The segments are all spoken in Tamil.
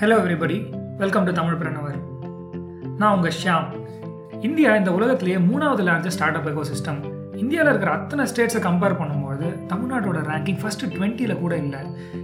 Hello everybody welcome to Tamilpreneur நான் உங்கள் ஷியாம். இந்தியா இந்த உலகத்திலேயே மூணாவது largest start up ecosystem இந்தியாவில் இருக்கிற அத்தனை ஸ்டேட்ஸை கம்பேர் பண்ணும்போது தமிழ்நாட்டோட ரேங்கிங் ஃபஸ்ட்டு டுவெண்ட்டியில் கூட இல்லை.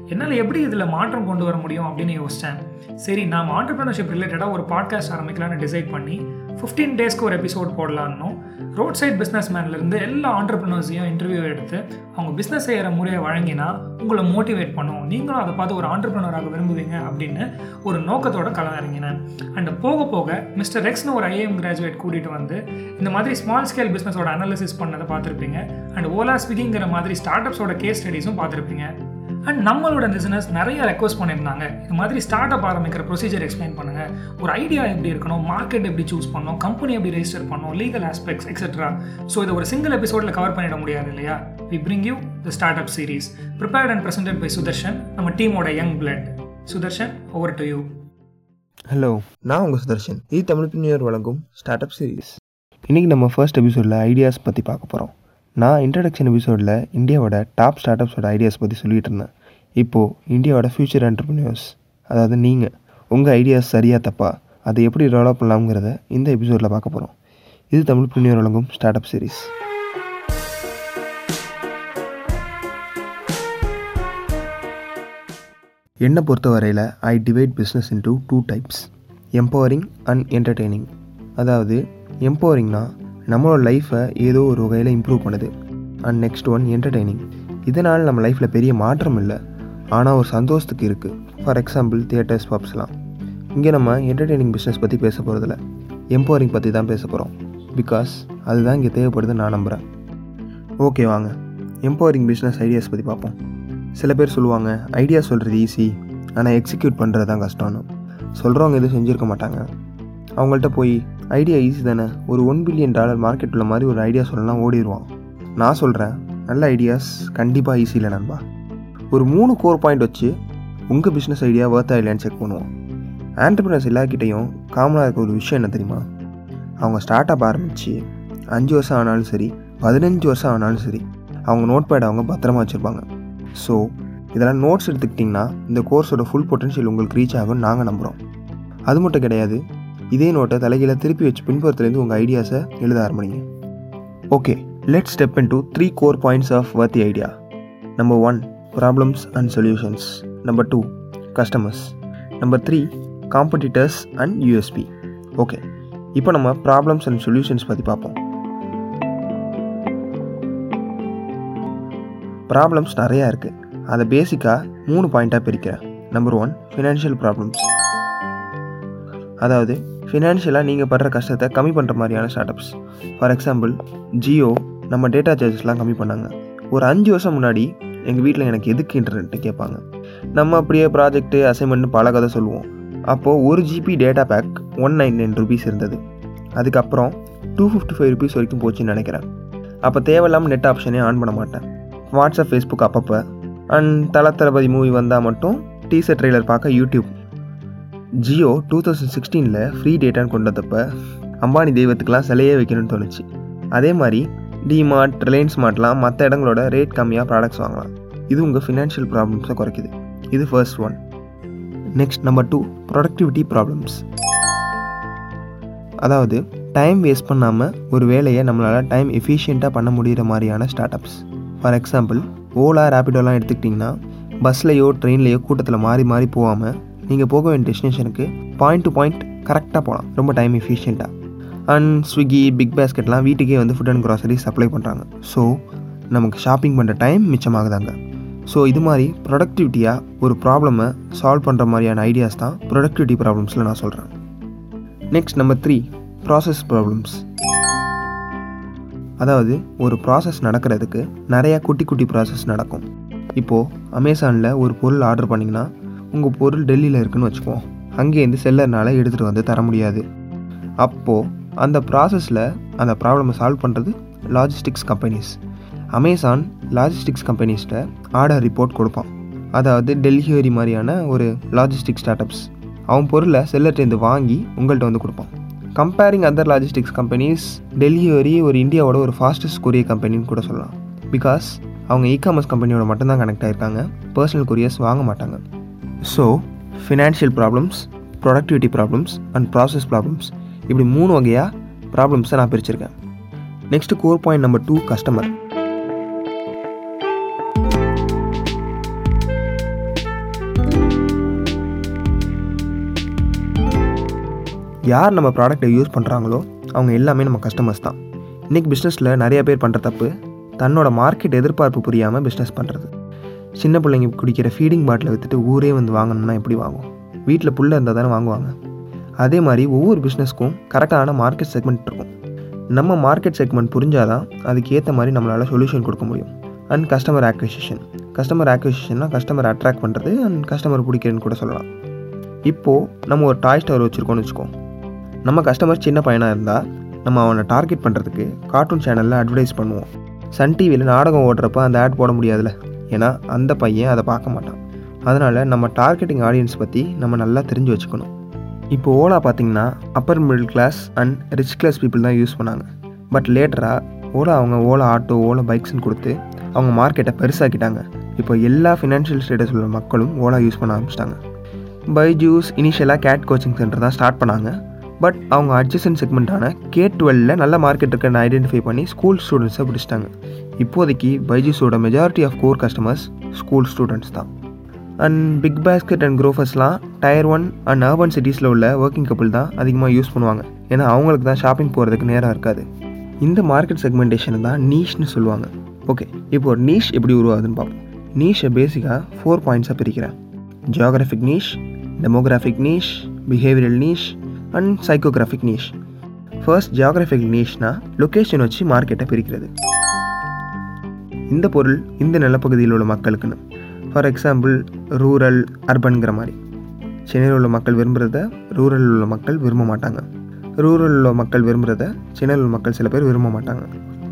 என்னால் எப்படி இதில் மாற்றம் கொண்டு வர முடியும் அப்படின்னு யோசித்தேன் சரி நாம் ஆண்டர்பிரினர்ஷிப் ரிலேட்டடாக ஒரு பாட்காஸ்ட் ஆரம்பிக்கலாம்னு டிசைட் பண்ணி ஃபிஃப்டீன் டேஸ்க்கு ஒரு எபிசோட் போடலான்னும் ரோட் சைட் பிஸ்னஸ் மேன்லேருந்து எல்லா ஆண்டர்பிரினர்ஸையும் இன்டர்வியூ எடுத்து அவங்க பிஸ்னஸ் செய்கிற முறையை வழங்கினா உங்களை மோட்டிவேட் பண்ணும். நீங்களும் அதை பார்த்து ஒரு ஆண்டர்பிரினராக விரும்புவீங்க அப்படின்னு ஒரு நோக்கத்தோட களம் இறங்கினேன் அண்ட் போக போக மிஸ்டர் ரெக்ஸ்னு ஒரு ஐஏஎம் கிராஜுவேட் கூட்டிகிட்டு வந்து இந்த மாதிரி ஸ்மால் ஸ்கேல் பிஸ்னஸோட அனாலிசிஸ் பண்ணதை பார்த்துருப்பீங்க. அண்ட் ஓலா ஸ்விக்கிங்கிற மாதிரி ஸ்டார்ட் அப்ஸோட கேஸ் ஸ்டடீஸும் பார்த்துருப்பீங்க. அண்ட் நம்மளோட பிஸ்னஸ் நிறைய ரெக்வஸ்ட் பண்ணியிருந்தாங்க. இது மாதிரி ஸ்டார்ட் அப் ஆரம்பிக்கிற ப்ரொசீஜர் எக்ஸ்பிளைன் பண்ணுங்க. ஒரு ஐடியா எப்படி இருக்கணும் மார்க்கெட் எப்படி சூஸ் பண்ணணும் கம்பெனி எப்படி ரெஜிஸ்டர் பண்ணணும் லீகல் ஆஸ்பெக்ட்ஸ் எக்ஸெட்ரா ஸோ இதை ஒரு சிங்கிள் எபிசோடில் கவர் பண்ணிட முடியாது இல்லையா? We bring you the start up series prepared and presented by Sudharshan நம்ம டீமோட young blood Sudharshan over to you hello நான் உங்கள் சுதர்ஷன் இது தமிழ் பின்னியர் வழங்கும் ஸ்டார்ட் அப் சீரீஸ் இன்றைக்கி நம்ம ஃபர்ஸ்ட் எபிசோடில் ஐடியாஸ் பற்றி பார்க்க போகிறோம் நான் இன்ட்ரடக்ஷன் எபிசோடில் இந்தியாவோட டாப் ஸ்டார்ட் அப்ஸோட ஐடியாஸ் பற்றி சொல்லிகிட்டு இருந்தேன். இப்போது இந்தியாவோட ஃப்யூச்சர் என்டர்பிரினியர்ஸ் அதாவது நீங்கள் உங்கள் ஐடியாஸ் சரியாக தப்பா அதை எப்படி டெவலப் பண்ணலாம்ங்கிறத இந்த எபிசோடில் பார்க்க போகிறோம் இது தமிழ் பிரினியர் வழங்கும் ஸ்டார்ட் அப் சீரீஸ் என்னை பொறுத்த வரையில் I divide business into two types empowering and entertaining அதாவது எம்பவரிங்னா நம்மளோட லைஃப்பை ஏதோ ஒரு வகையில் இம்ப்ரூவ் பண்ணுது. அண்ட் நெக்ஸ்ட் ஒன் என்டர்டெய்னிங் இதனால் நம்ம லைஃப்பில் பெரிய மாற்றம் இல்லை. ஆனால் ஒரு சந்தோஷத்துக்கு இருக்குது ஃபார் எக்ஸாம்பிள் தியேட்டர்ஸ் பப்ஸ்லாம் இங்கே நம்ம என்டர்டெய்னிங் பிஸ்னஸ் பற்றி பேச போகிறதில்ல எம்பவரிங் பற்றி தான் பேச போகிறோம் பிகாஸ் அதுதான் இங்கே தேவைப்படுதுன்னு நான் நம்புகிறேன் ஓகே வாங்க. எம்பவரிங் பிஸ்னஸ் ஐடியாஸ் பற்றி பார்ப்போம். சில பேர் சொல்லுவாங்க ஐடியா சொல்கிறது ஈஸி ஆனால் எக்ஸிக்யூட் பண்ணுறது தான் கஷ்டம்னு. சொல்கிறவங்க எதுவும் செஞ்சுருக்க மாட்டாங்க. அவங்கள்ட்ட போய் ஐடியா ஈஸி தானே ஒரு ஒன் பில்லியன் டாலர் மார்க்கெட் உள்ள மாதிரி ஒரு ஐடியா சொல்லலாம் ஓடிடுவான் நான் சொல்கிறேன் நல்ல ஐடியாஸ் கண்டிப்பாக ஈஸி இல்லை நண்பா. ஒரு மூணு கோர் பாயிண்ட் வச்சு உங்கள் பிஸ்னஸ் ஐடியா ஒர்த்தா இல்லையான்னு செக் பண்ணுவோம். ஆண்டர்பிரினர்ஸ் எல்லாக்கிட்டையும் காமனாக இருக்க ஒரு விஷயம் என்ன தெரியுமா? அவங்க ஸ்டார்ட் அப் ஆரம்பித்து அஞ்சு வருஷம் ஆனாலும் சரி பதினஞ்சு வருஷம் ஆனாலும் சரி அவங்க நோட் பேட் அவங்க பத்திரமா வச்சுருப்பாங்க. ஸோ இதெல்லாம் நோட்ஸ் எடுத்துக்கிட்டிங்கன்னா இந்த கோர்ஸோட ஃபுல் பொட்டன்ஷியல் உங்களுக்கு ரீச் ஆகும்னு நாங்கள் நம்புகிறோம் அது மட்டும் கிடையாது இதே நோட்டை தலைகீழ திருப்பி வச்சு பின்புறத்துலேருந்து உங்கள் ஐடியாஸை எழுத ஆரம்பிங்க. Okay let step in two three core points of worthy idea number one problems and solutions number two customers number three competitors and USP okay இப்போ நம்ம ப்ராப்ளம்ஸ் அண்ட் சொல்யூஷன்ஸ் பற்றி பார்ப்போம். ப்ராப்ளம்ஸ் நிறையா இருக்குது அதை பேசிக்காக மூணு பாயிண்ட்டாக பிரிக்கிறேன். நம்பர் ஒன் ஃபினான்ஷியல் ப்ராப்ளம்ஸ் அதாவது ஃபினான்ஷியலாக நீங்கள் படுற கஷ்டத்தை கம்மி பண்ணுற மாதிரியான start ups for example Jio நம்ம டேட்டா சார்ஜஸ்லாம் கம்மி பண்ணாங்க. ஒரு அஞ்சு வருஷம் முன்னாடி எங்கள் வீட்டில் எனக்கு எதுக்கு இன்டர்நெட்டு கேட்பாங்க நம்ம அப்படியே ப்ராஜெக்ட்டு அசைன்மெண்ட்னு பல கதை சொல்லுவோம். அப்போது ஒரு GB data pack one nine nine rupees இருந்தது. அதுக்கப்புறம் டூ ஃபிஃப்டி ஃபைவ் ருபீஸ் வரைக்கும் போச்சுன்னு நினைக்கிறேன். அப்போ தேவையில்லாமல் நெட் ஆப்ஷனே ஆன் பண்ண மாட்டேன். வாட்ஸ்அப் ஃபேஸ்புக் அப்பப்போ. அண்ட் தல தளபதி மூவி வந்தால் மட்டும் டீசர் ட்ரெய்லர் பார்க்க யூடியூப் ஜியோ டூ தௌசண்ட் சிக்ஸ்டீனில் ஃப்ரீ டேட்டான்னு கொண்டு வந்தப்போ அம்பானி தெய்வத்துக்கெலாம் சிலையே வைக்கணும்னு தோணுச்சு. அதே மாதிரி டிமார்ட் ரிலையன்ஸ் மார்ட்லாம் மற்ற இடங்களோட ரேட் கம்மியாக ப்ராடக்ட்ஸ் வாங்கலாம். இது உங்கள் ஃபினான்ஷியல் ப்ராப்ளம்ஸை குறைக்குது. இது first one next number two productivity problems அதாவது டைம் வேஸ்ட் பண்ணாமல் ஒரு வேலையை நம்மளால் டைம் எஃபிஷியண்ட்டாக பண்ண முடிகிற மாதிரியான start ups for example Ola ரேபிடோலாம் எடுத்துக்கிட்டிங்கன்னா பஸ்லையோ ட்ரெயின்லேயோ கூட்டத்தில் மாறி மாறி போகாமல் நீங்கள் போக வேண்டிய டெஸ்டினேஷனுக்கு பாயிண்ட் டு பாயிண்ட் கரெக்டாக போகலாம் ரொம்ப டைம் எஃபிஷியண்ட்டாக அண்ட் ஸ்விக்கி பிக் பேஸ்கெட்லாம் வீட்டுக்கே வந்து ஃபுட் அண்ட் க்ராசரி சப்ளை பண்ணுறாங்க ஸோ நமக்கு ஷாப்பிங் பண்ணுற டைம் மிச்சமாகுதாங்க. ஸோ இது மாதிரி ப்ரொடக்டிவிட்டியாக ஒரு ப்ராப்ளமை சால்வ் பண்ணுற மாதிரியான ஐடியாஸ் தான் ப்ரொடக்டிவிட்டி ப்ராப்ளம்ஸில் நான் சொல்கிறேன் next number three process problems அதாவது ஒரு ப்ராசஸ் நடக்கிறதுக்கு நிறையா குட்டி குட்டி ப்ராசஸ் நடக்கும். இப்போது அமேசானில் ஒரு பொருள் ஆர்டர் பண்ணிங்கன்னா உங்கள் பொருள் டெல்லியில் இருக்குன்னு வச்சுக்குவோம். அங்கேருந்து செல்லர்னால் எடுத்துகிட்டு வந்து தர முடியாது. அப்போது அந்த ப்ராசஸில் அந்த ப்ராப்ளமை சால்வ் பண்ணுறது லாஜிஸ்டிக்ஸ் கம்பெனிஸ் அமேசான் லாஜிஸ்டிக்ஸ் கம்பெனிஸ்கிட்ட ஆர்டர் ரிப்போர்ட் கொடுப்பான். அதாவது டெல்லிஹரி மாதிரியான ஒரு லாஜிஸ்டிக் ஸ்டார்ட்அப்ஸ் அவன் பொருளை செல்லர்ட்டேருந்து வாங்கி உங்கள்கிட்ட வந்து கொடுப்பான். Comparing other logistics companies Delhivery ஒரு இந்தியாவோட ஒரு ஃபாஸ்டஸ்ட் கொரியர் கம்பெனின்னு கூட சொல்லலாம். பிகாஸ் அவங்க இ காமர்ஸ் கம்பெனியோட மட்டும்தான் கனெக்ட் ஆகிருக்காங்க பர்சனல் கொரியர்ஸ் வாங்க மாட்டாங்க. So financial problems productivity problems and process problems இப்படி மூணு வகையாக ப்ராப்ளம்ஸை நான் பிரிச்சிருக்கேன். Next core point number two customer யார் நம்ம ப்ராடக்ட்டை யூஸ் பண்ணுறாங்களோ அவங்க எல்லாமே நம்ம கஸ்டமர்ஸ் தான். இன்றைக்கி பிஸ்னஸில் நிறைய பேர் பண்ணுற தப்பு தன்னோட மார்க்கெட் எதிர்பார்ப்பு புரியாமல் பிஸ்னஸ் பண்ணுறது சின்ன பிள்ளைங்க குடிக்கிற ஃபீடிங் பாட்டிலை விற்றுட்டு ஊரே வந்து வாங்கணும்னா எப்படி வாங்கும்? வீட்டில் புள்ள இருந்தால் தானே வாங்குவாங்க. அதே மாதிரி ஒவ்வொரு பிஸ்னஸ்க்கும் கரெக்டான மார்க்கெட் செக்மெண்ட் இருக்கும். நம்ம மார்க்கெட் செக்மெண்ட் புரிஞ்சாதான் அதுக்கு ஏற்ற மாதிரி நம்மளால் சொல்யூஷன் கொடுக்க முடியும். அண்ட் கஸ்டமர் ஆக்விசிஷன் கஸ்டமர் ஆக்விசிஷன்னா கஸ்டமர் அட்ராக்ட் பண்ணுறது அண்ட் கஸ்டமர் பிடிக்கிறதுன்னு கூட சொல்லலாம். இப்போது நம்ம ஒரு டாய் ஸ்டோர் வச்சுருக்கோம்னு வச்சுக்கோம் நம்ம கஸ்டமர் சின்ன பையனாக இருந்தால் நம்ம அவனை டார்கெட் பண்ணுறதுக்கு கார்ட்டூன் சேனலில் அட்வர்டைஸ் பண்ணுவோம். சன் டிவியில் நாடகம் ஓடுறப்ப அந்த ஆட் போட முடியாதுல்ல. ஏன்னா அந்த பையன் அதை பார்க்க மாட்டான். அதனால் நம்ம டார்கெட்டிங் ஆடியன்ஸ் பற்றி நம்ம நல்லா தெரிஞ்சு வச்சுக்கணும். இப்போ ஓலா பார்த்தீங்கன்னா upper middle class and rich class people தான் யூஸ் பண்ணாங்க. பட் லேட்டராக ஓலா அவங்க ஓலா ஆட்டோ ஓலா பைக்ஸ்னு கொடுத்து அவங்க மார்க்கெட்டை பெருசாக்கிட்டாங்க. இப்போ எல்லா ஃபினான்ஷியல் ஸ்டேட்டஸ் உள்ள மக்களும் ஓலா யூஸ் பண்ண ஆரம்பிச்சிட்டாங்க. பைஜூஸ் இனிஷியலாக கேட் கோச்சிங் சென்டர் தான் ஸ்டார்ட் பண்ணாங்க. பட் அவங்க அட்ஜசன் செக்மெண்ட்டான கே டுவெல்ல நல்ல மார்க்கெட் இருக்குன்னு ஐடென்டிஃபை பண்ணி ஸ்கூல் ஸ்டூடெண்ட்ஸை பிடிச்சிட்டாங்க. இப்போதைக்கு பைஜூஸோட majority of core customers school students தான். அண்ட் பிக் பாஸ்கெட் அண்ட் க்ரோஃபர்ஸ்லாம் டயர் ஒன் அண்ட் அர்பன் சிட்டிஸில் உள்ள ஒர்க்கிங் கப்பிள் தான் அதிகமாக யூஸ் பண்ணுவாங்க. ஏன்னா அவங்களுக்கு தான் ஷாப்பிங் போகிறதுக்கு நேரம் இருக்காது. இந்த மார்க்கெட் செக்மெண்டேஷனை தான் நீஷ்னு சொல்லுவாங்க. ஓகே இப்போ ஒரு நீஷ் எப்படி உருவாகுதுன்னு பார்ப்போம். நீஷை பேசிக்காக ஃபோர் பாயிண்ட்ஸாக பிரிக்கிறேன். Geographic niche demographic niche behavioural niche and psychographic niche first geographic நீஷ்னா location வச்சு மார்க்கெட்டை பிரிக்கிறது. இந்த பொருள் இந்த நிலப்பகுதியில் உள்ள மக்களுக்குன்னு. ஃபார் எக்ஸாம்பிள் ரூரல் அர்பன்கிற மாதிரி. சென்னையில் உள்ள மக்கள் விரும்புகிறத ரூரலில் உள்ள மக்கள் விரும்ப மாட்டாங்க. ரூரலில் உள்ள மக்கள் விரும்புகிறத சென்னையில் உள்ள மக்கள் சில பேர் விரும்ப மாட்டாங்க.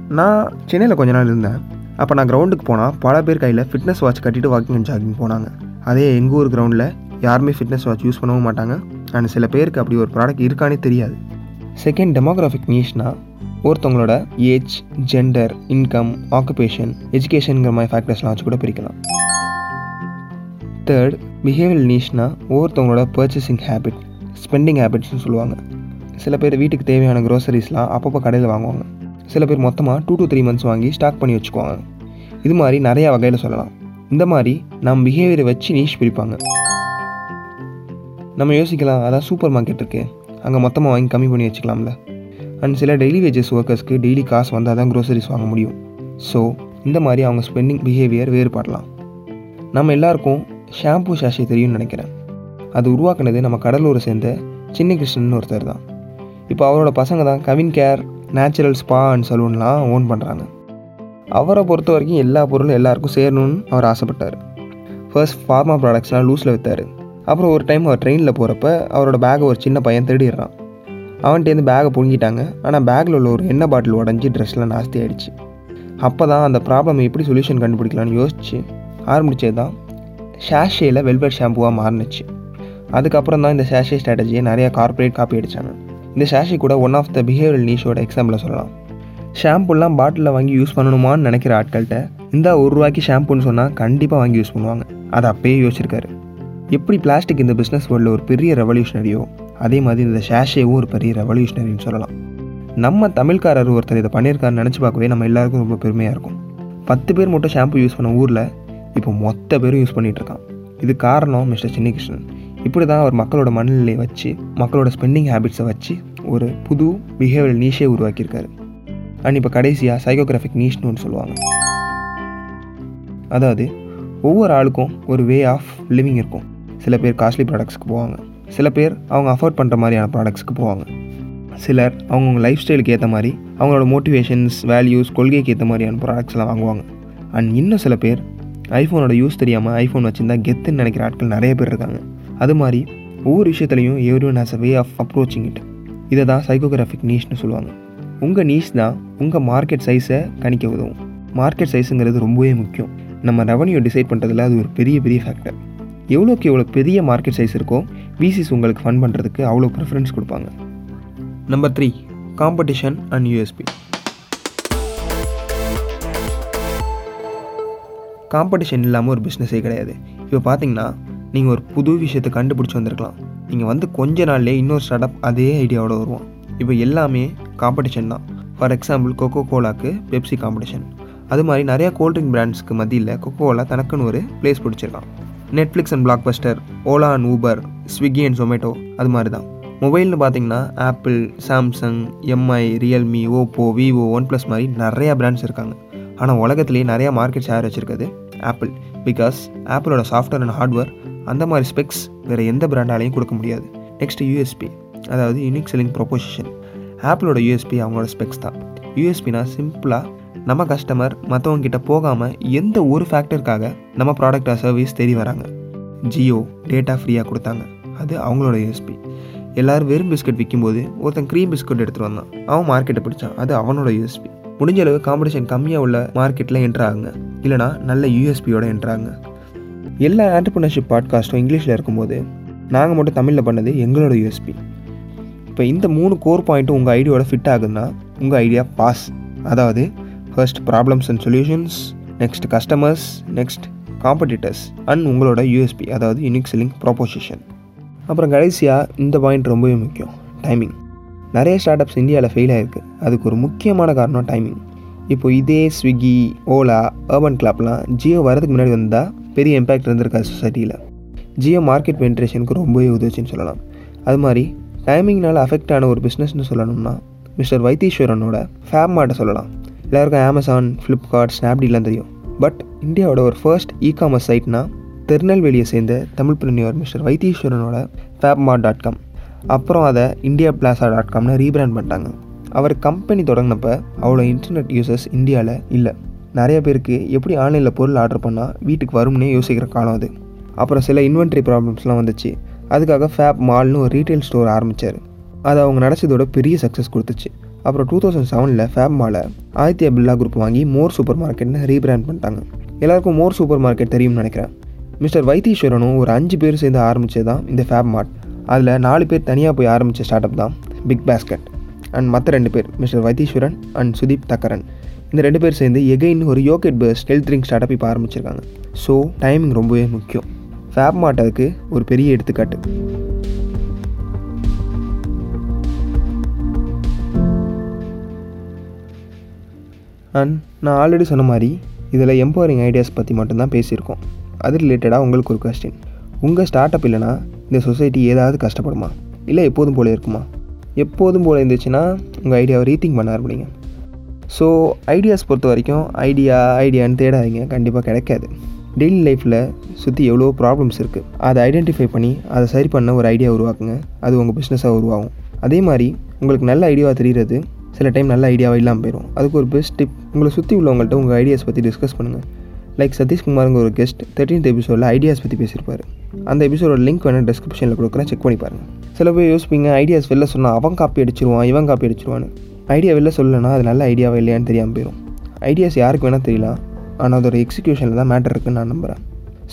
நான் சென்னையில் கொஞ்ச நாள் இருந்தேன். அப்போ நான் கிரவுண்டுக்கு போனால் பல பேர் கையில் ஃபிட்னஸ் வாட்ச் கட்டிட்டு வாக்கிங் அண்ட் ஜாகிங் போனாங்க. அதே எங்கள் ஊர் கிரவுண்டில் யாருமே ஃபிட்னஸ் வாட்ச் யூஸ் பண்ணவும் மாட்டாங்க. அண்ட் சில பேருக்கு அப்படி ஒரு ப்ராடக்ட் இருக்கானே தெரியாது. செகண்ட் டெமோகிராஃபிக் நீஷ்னா ஒருத்தவங்களோட ஏஜ் ஜெண்டர் இன்கம் ஆக்குபேஷன் எஜுகேஷனுங்கிற மாதிரி ஃபேக்டர்ஸ்லாம் வச்சு கூட பிரிக்கலாம். தேர்ட் பிஹேவியல் நீஷ்னா ஒவ்வொருத்தவங்களோட பர்ச்சேசிங் ஹேபிட் ஸ்பெண்டிங் ஹேபிட்ஸ்னு சொல்லுவாங்க. சில பேர் வீட்டுக்கு தேவையான க்ரோசரிஸ்லாம் அப்பப்போ கடையில் வாங்குவாங்க. சில பேர் மொத்தமாக டூ டு த்ரீ மந்த்ஸ் வாங்கி ஸ்டாக் பண்ணி வச்சுக்குவாங்க. இது மாதிரி நிறையா வகையில் சொல்லலாம். இந்த மாதிரி நம் பிஹேவியரை வச்சு நீஷ் பிரிப்பாங்க. நம்ம யோசிக்கலாம் அதான் சூப்பர் மார்க்கெட் இருக்குது அங்கே மொத்தமாக வாங்கி கம்மி பண்ணி வச்சுக்கலாம்ல. அண்ட் சில டெய்லி வேஜஸ் ஒர்க்கர்ஸ்க்கு டெய்லி காசு வந்தால் தான் க்ரோசரிஸ் வாங்க முடியும். ஸோ இந்த மாதிரி அவங்க ஸ்பெண்டிங் பிஹேவியர் வேறுபடலாம். நம்ம எல்லாருக்கும் ஷாம்பு ஷாஷி தெரியும்னு நினைக்கிறேன். அது உருவாக்குனது நம்ம கடலூரை சேர்ந்த சின்ன கிருஷ்ணன் ஒருத்தர் தான். இப்போ அவரோட பசங்க தான் CavinKare natural spa and சலூன்லாம் ஓன் பண்ணுறாங்க அவரை பொறுத்த வரைக்கும் எல்லா பொருளும் எல்லாருக்கும் சேரணும்னு அவர் ஆசைப்பட்டார். ஃபர்ஸ்ட் ஃபார்மா ப்ராடக்ட்ஸ்லாம் லூஸில் விற்றார் அப்புறம் ஒரு டைம் அவர் ட்ரெயினில் போகிறப்ப அவரோட பேக்கை ஒரு சின்ன பையன் திருடிடுறான். அவன்கிட்டேருந்து பேகை புழுங்கிட்டாங்க ஆனால் பேக்கில் உள்ள ஒரு எண்ணெய் பாட்டில் உடஞ்சி ட்ரெஸ்லாம் நாஸ்தி ஆயிடுச்சு. அப்போ தான் அந்த ப்ராப்ளம் எப்படி சொல்யூஷன் கண்டுபிடிக்கலான்னு யோசிச்சு ஆரம்பித்தது தான் ஷேஷேயில் வெல்வெட் ஷாம்புவாக மாறினுச்சு. அதுக்கப்புறம் தான் இந்த ஷேஷே ஸ்ட்ராட்டஜியை நிறையா கார்ப்பரேட் காப்பி அடித்தாங்க இந்த ஷேஷே கூட ஒன் ஆஃப் த பிஹேவியல் நீஷோட எக்ஸாம்பிளை சொல்லலாம். ஷாம்புலாம் பாட்டிலில் வாங்கி யூஸ் பண்ணணுமான்னு நினைக்கிற ஆட்கள்கிட்ட இந்த ஒரு ரூபாய்க்கு ஷாம்புன்னு சொன்னால் கண்டிப்பாக வாங்கி யூஸ் பண்ணுவாங்க. அதை அப்பயே யோசிச்சிருக்காரு. எப்படி பிளாஸ்டிக் இந்த பிஸ்னஸ் வேர்ல்டில் ஒரு பெரிய ரெவல்யூஷனரியோ அதே மாதிரி இந்த ஷேஷேவும் ஒரு பெரிய ரெவல்யூஷனரின்னு சொல்லலாம். நம்ம தமிழ்காரர் ஒருத்தர் இதை பண்ணியிருக்காருன்னு நினச்சி பார்க்கவே நம்ம எல்லாருக்கும் ரொம்ப பெருமையாக இருக்கும். பத்து பேர் மட்டும் ஷாம்பு யூஸ் பண்ண ஊரில் இப்போ மொத்த பேரும் யூஸ் பண்ணிகிட்டு இருக்கான் இது காரணம் மிஸ்டர் சின்னிகிருஷ்ணன். இப்படி தான் அவர் மக்களோட மனநிலையை வச்சு மக்களோட ஸ்பெண்டிங் ஹேபிட்ஸை வச்சு ஒரு புது பிஹேவியர் நீஷே உருவாக்கியிருக்காரு. அண்ட் இப்போ கடைசியாக சைக்கோகிராஃபிக் நீஷ்னு ஒன்று சொல்லுவாங்க. அதாவது ஒவ்வொரு ஆளுக்கும் ஒரு வே ஆஃப் லிவிங் இருக்கும். சில பேர் காஸ்ட்லி ப்ராடக்ட்ஸ்க்கு போவாங்க. சில பேர் அவங்க அஃபோர்ட் பண்ணுற மாதிரியான ப்ராடக்ட்ஸ்க்கு போவாங்க. சிலர் அவங்கவுங்க லைஃப் ஸ்டைலுக்கு ஏற்ற மாதிரி அவங்களோட மோட்டிவேஷன்ஸ் வேல்யூஸ் கொள்கைக்கு ஏற்ற மாதிரியான ப்ராடக்ட்ஸ்லாம் வாங்குவாங்க. அண்ட் இன்னும் சில பேர் ஐஃபோனோட யூஸ் தெரியாமல் ஐஃபோன் வச்சுருந்தா கெத்துன்னு நினைக்கிற ஆட்கள் நிறைய பேர் இருக்காங்க. அது மாதிரி ஒவ்வொரு விஷயத்துலையும் every one has a way of approaching it இதை தான் சைக்கோகிராஃபிக் நீஷ்னு சொல்லுவாங்க. உங்கள் நீஷ் தான் உங்கள் மார்க்கெட் சைஸை கணிக்க உதவும். மார்க்கெட் சைஸுங்கிறது ரொம்பவே முக்கியம். நம்ம ரெவன்யூ டிசைட் பண்ணுறதுல அது ஒரு பெரிய பெரிய ஃபேக்டர் எவ்வளோக்கு எவ்வளோ பெரிய மார்க்கெட் சைஸ் இருக்கோ விசிஸ் உங்களுக்கு ஃபன் பண்ணுறதுக்கு அவ்வளோ ப்ரிஃபரன்ஸ் கொடுப்பாங்க. Number three competition and USP competition இல்லாமல் ஒரு பிஸ்னஸே கிடையாது. இப்போ பார்த்தீங்கன்னா நீங்கள் ஒரு புது விஷயத்தை கண்டுபிடிச்சி வந்திருக்கலாம். நீங்கள் வந்து கொஞ்ச நாள்லேயே இன்னொரு ஸ்டார்ட் அப் அதே ஐடியாவோட வருவோம் இப்போ எல்லாமே காம்படிஷன் தான். ஃபார் எக்ஸாம்பிள் கொக்கோ கோலாக்கு பெப்சி காம்படிஷன் அது மாதிரி நிறையா கோல்ட்ரிங்க் பிராண்ட்ஸ்க்கு மத்தியில் கொக்கோ கோலா தனக்குன்னு ஒரு place பிடிச்சிருக்கான். Netflix and Blockbuster Ola and Uber Swiggy and Zomato அது மாதிரி தான். மொபைல்னு பார்த்தீங்கன்னா Apple Samsung Mi Realme Oppo Vivo OnePlus மாதிரி நிறையா பிராண்ட்ஸ் இருக்காங்க. ஆனால் உலகத்துலேயே நிறையா மார்க்கெட் ஷேர் வச்சுருக்குது. ஆப்பிள் பிகாஸ் ஆப்பிளோட சாஃப்ட்வேர் அண்ட் ஹார்ட்வேர் அந்த மாதிரி ஸ்பெக்ஸ் வேறு எந்த பிராண்டாலையும் கொடுக்க முடியாது. நெக்ஸ்ட் யூஎஸ்பி அதாவது யூனிக் செல்லிங் ப்ரொபோசிஷன் ஆப்பிளோட யூஎஸ்பி அவங்களோட ஸ்பெக்ஸ் தான். யூஎஸ்பினா சிம்பிளாக நம்ம கஸ்டமர் மற்றவங்ககிட்ட போகாமல் எந்த ஒரு ஃபேக்டருக்காக நம்ம ப்ராடக்ட் சர்வீஸ் தேடி வராங்க. ஜியோ டேட்டா ஃப்ரீயாக கொடுத்தாங்க. அது அவங்களோட யூஎஸ்பி எல்லோரும் வெறும் பிஸ்கட் விற்கும்போது ஒருத்தன் க்ரீம் பிஸ்கட் எடுத்துகிட்டு வந்தான். அவன் மார்க்கெட்டை பிடிச்சான். அது அவனோட யூஎஸ்பி முடிஞ்ச அளவு காம்படிஷன் கம்மியாக உள்ள மார்க்கெட்டில் என்ட்ராகுங்க இல்லைனா நல்ல யூஎஸ்பியோட என்ட்ராங்க எல்லா ஆண்டர்பிரினர்ஷிப் பாட்காஸ்ட்டும் இங்கிலீஷில் இருக்கும்போது நாங்கள் மட்டும் தமிழில் பண்ணது எங்களோட யூஎஸ்பி இப்போ இந்த மூணு கோர் பாயிண்ட்டும் உங்கள் ஐடியாவோட ஃபிட் ஆகுதுன்னா உங்கள் ஐடியா பாஸ் அதாவது first problems and solutions next customers next competitors and உங்களோட யூஎஸ்பி அதாவது யூனிக் செல்லிங் ப்ராப்போசிஷன் அப்புறம் கடைசியாக இந்த பாயிண்ட் ரொம்பவே முக்கியம் டைமிங் நிறைய ஸ்டார்ட் அப்ஸ் இந்தியாவில் ஃபெயில் ஆகிருக்கு அதுக்கு ஒரு முக்கியமான காரணம் டைமிங் இப்போ இதே ஸ்விக்கி ஓலா அர்பன் கிளாப்லாம் ஜியோ வரதுக்கு முன்னாடி வந்தால் பெரிய இம்பேக்ட் இருந்திருக்காது சொசைட்டியில் ஜியோ மார்க்கெட் பென்ட்ரேஷனுக்கு ரொம்பவே உதவுச்சுன்னு சொல்லலாம். அது மாதிரி டைமிங்னால் அஃபெக்ட் ஆன ஒரு பிஸ்னஸ்னு சொல்லணும்னா மிஸ்டர் வைத்தீஸ்வரனோட ஃபேப்மார்ட்டை சொல்லலாம். எல்லாருக்கும் அமேசான் ஃப்ளிப்கார்ட் ஸ்னாப்டீலாம் தெரியும். பட் இந்தியாவோட ஒரு ஃபர்ஸ்ட் இ காமர்ஸ் சைட்னா திருநெல்வேலியை சேர்ந்த தமிழ் பிரினியர் மிஸ்டர் வைத்தீஸ்வரனோட ஃபேப்மார்ட் டாட் காம் அப்புறம் அதை இந்தியா பிளாசா டாட் காம்னு ரீபிராண்ட் பண்ணிட்டாங்க. அவர் கம்பெனி தொடங்கினப்ப அவ்வளோ இன்டர்நெட் யூசர்ஸ் இந்தியாவில் இல்லை. நிறைய பேருக்கு எப்படி ஆன்லைனில் பொருள் ஆர்டர் பண்ணால் வீட்டுக்கு வரும்னே யோசிக்கிற காலம் அது. அப்புறம் சில இன்வென்ட்ரி ப்ராப்ளம்ஸ்லாம் வந்துச்சு. அதுக்காக ஃபேப் மால்னு ஒரு ரீட்டைல் ஸ்டோர் ஆரம்பித்தார் அது அவங்க நினச்சதோட பெரிய சக்ஸஸ் கொடுத்துச்சு. அப்புறம் டூ தௌசண்ட் செவனில் ஃபேப் மாலை ஆதித்யா பில்லா குரூப் வாங்கி மோர் சூப்பர் மார்க்கெட்னு ரீபிராண்ட் பண்ணிட்டாங்க. எல்லாருக்கும் மோர் சூப்பர் மார்க்கெட் தெரியும்னு நினைக்கிறேன். மிஸ்டர் வைத்தீஸ்வரனும் ஒரு அஞ்சு பேர் சேர்ந்து ஆரம்பித்தது தான் இந்த ஃபேப் மார்ட் அதில் நாலு பேர் தனியாக போய் ஆரம்பித்த ஸ்டார்ட் அப் தான் பிக் பாஸ்கெட் அண்ட் மற்ற ரெண்டு பேர் மிஸ்டர் வைத்தீஸ்வரன் அண்ட் சுதீப் தக்கரன் இந்த ரெண்டு பேர் சேர்ந்து எகைன் ஒரு yoghurt first health drink start up இப்போ ஆரம்பிச்சிருக்காங்க. ஸோ டைமிங் ரொம்பவே முக்கியம். ஃபேப் மாட்டதுக்கு ஒரு பெரிய எடுத்துக்காட்டு. அண்ட் நான் ஆல்ரெடி சொன்ன மாதிரி இதில் எம்பவரிங் ஐடியாஸ் பற்றி மட்டும்தான் பேசியிருக்கோம். அது ரிலேட்டடாக உங்களுக்கு ஒரு கொஸ்டின் உங்கள் ஸ்டார்ட் அப் இல்லைனா இந்த சொசைட்டி ஏதாவது கஷ்டப்படுமா? இல்லை எப்போதும் போல இருக்குமா? எப்போதும் போல் இருந்துச்சுன்னா உங்கள் ஐடியாவை ரீத்திங் பண்ண ஆரம்பிங்க. ஸோ ஐடியாஸ் பொறுத்த வரைக்கும் ஐடியா ஐடியான்னு தேடாதீங்க. கண்டிப்பாக கிடைக்காது. டெய்லி லைஃப்பில் சுற்றி எவ்வளோ ப்ராப்ளம்ஸ் இருக்குது அதை ஐடென்டிஃபை பண்ணி அதை சரி பண்ண ஒரு ஐடியா உருவாக்குங்க. அது உங்கள் பிஸ்னஸாக உருவாகும். அதே மாதிரி உங்களுக்கு நல்ல ஐடியாவாக தெரிகிறது சில டைம் நல்ல ஐடியாவாக இல்லாமல் போயிடும் அதுக்கு ஒரு பெஸ்ட் டிப் உங்களை சுற்றி உள்ளவங்கள்ட்ட உங்கள் ஐடியாஸ் பற்றி டிஸ்கஸ் பண்ணுங்கள் லைக் சதீஷ்குமாருங்க ஒரு கெஸ்ட் தேர்ட்டீன்த் எபிசோடில் ஐடியாஸ் பற்றி பேசியிருப்பார். அந்த எபிசோட லிங்க் வேணால் டிஸ்கிரிப்ஷனில் கொடுக்குறேன். செக் பண்ணி பாருங்கள் சில பேர் யோசிப்பீங்க ஐடியாஸ் வெளில சொன்னால் அவன் காப்பி அடிச்சிருவான் இவன் காப்பி அடிச்சிருவான்னு. ஐடியா வெளில சொல்லலைன்னா அது நல்ல ஐடியாவா இல்லையான்னு தெரியாமல் போயிடும் ஐடியாஸ் யாருக்கு வேணால் தெரியலாம். ஆனால் அதோட எக்ஸிக்யூஷனில் தான் மேட்டர் இருக்குன்னு நான் நம்புகிறேன்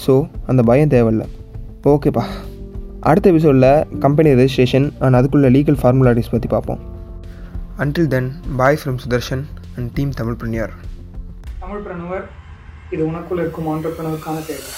ஸோ அந்த பயம் தேவையில்லை. ஓகேப்பா அடுத்த எபிசோடில் கம்பெனி ரெஜிஸ்ட்ரேஷன் அண்ட் அதுக்குள்ள லீகல் ஃபார்முலாட்டிஸ் பற்றி பார்ப்போம். Until then bye from Sudharshan and team Tamilpreneur Tamilpreneur இது உனக்குள் இருக்கும் ஆண்டர்பனருக்கான தேவை.